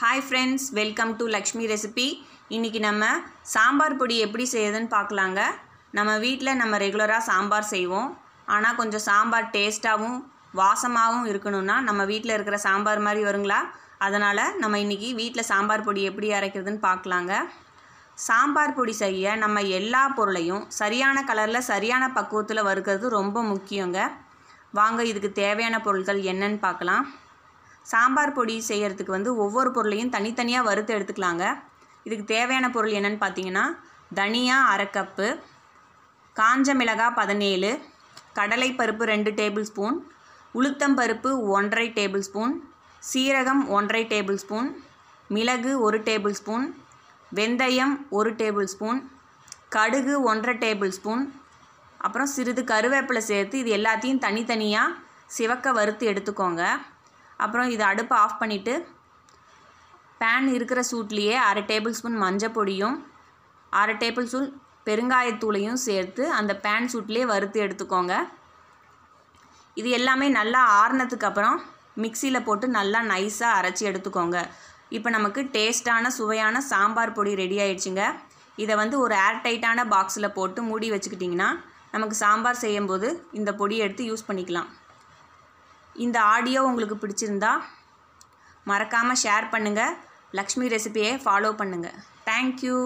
Hi friends welcome to Lakshmi recipe இன்றைக்கி நம்ம சாம்பார் பொடி எப்படி செய்யுதுன்னு பார்க்கலாங்க. நம்ம வீட்டில் நம்ம ரெகுலராக சாம்பார் செய்வோம். ஆனால் கொஞ்சம் சாம்பார் டேஸ்ட்டாகவும் வாசமாகவும் இருக்கணும்னா நம்ம வீட்டில் இருக்கிற சாம்பார் மாதிரி வருங்களா? அதனால் நம்ம இன்றைக்கி வீட்டில் சாம்பார் பொடி எப்படி அரைக்கிறதுன்னு பார்க்கலாங்க. சாம்பார் பொடி செய்ய நம்ம எல்லா பொருளையும் சரியான கலரில் சரியான பக்குவத்தில் வறுக்கிறது ரொம்ப முக்கியங்க. வாங்க இதுக்கு தேவையான பொருட்கள் என்னன்னு பார்க்கலாம். சாம்பார் பொடி செய்கிறதுக்கு வந்து ஒவ்வொரு பொருளையும் தனித்தனியாக வறுத்து எடுத்துக்கலாங்க. இதுக்கு தேவையான பொருள் என்னன்னு பார்த்தீங்கன்னா தனியா அரை கப்பு காஞ்ச மிளகாய் பதினேழு கடலை பருப்பு ரெண்டு டேபிள் ஸ்பூன் உளுத்தம்பருப்பு ஒன்றரை டேபிள் ஸ்பூன் சீரகம் ஒன்றரை டேபிள் ஸ்பூன் மிளகு ஒரு டேபிள் ஸ்பூன் வெந்தயம் ஒரு டேபிள் ஸ்பூன் கடுகு ஒன்றரை டேபிள் ஸ்பூன் அப்புறம் சிறிது கருவேப்பிலை சேர்த்து இது எல்லாத்தையும் தனித்தனியாக சிவக்க வறுத்து எடுத்துக்கோங்க. அப்புறம் இதை அடுப்பை ஆஃப் பண்ணிவிட்டு பேன் இருக்கிற சூட்லேயே அரை டேபிள் ஸ்பூன் மஞ்சள் பொடியும் அரை டேபிள் ஸ்பூன் பெருங்காயத்தூளையும் சேர்த்து அந்த பேன் சூட்லேயே வறுத்து எடுத்துக்கோங்க. இது எல்லாமே நல்லா ஆறுனதுக்கப்புறம் மிக்சியில் போட்டு நல்லா நைஸாக அரைச்சி எடுத்துக்கோங்க. இப்போ நமக்கு டேஸ்ட்டான சுவையான சாம்பார் பொடி ரெடி ஆயிடுச்சுங்க. இதை வந்து ஒரு ஏர் டைட்டான பாக்ஸில் போட்டு மூடி வச்சுக்கிட்டிங்கன்னா நமக்கு சாம்பார் செய்யும்போது இந்த பொடியை எடுத்து யூஸ் பண்ணிக்கலாம். இந்த ஆடியோ உங்களுக்கு பிடிச்சிருந்தா மறக்காமல் ஷேர் பண்ணுங்கள் லக்ஷ்மி ரெசிபியை ஃபாலோ பண்ணுங்கள் தேங்க்யூ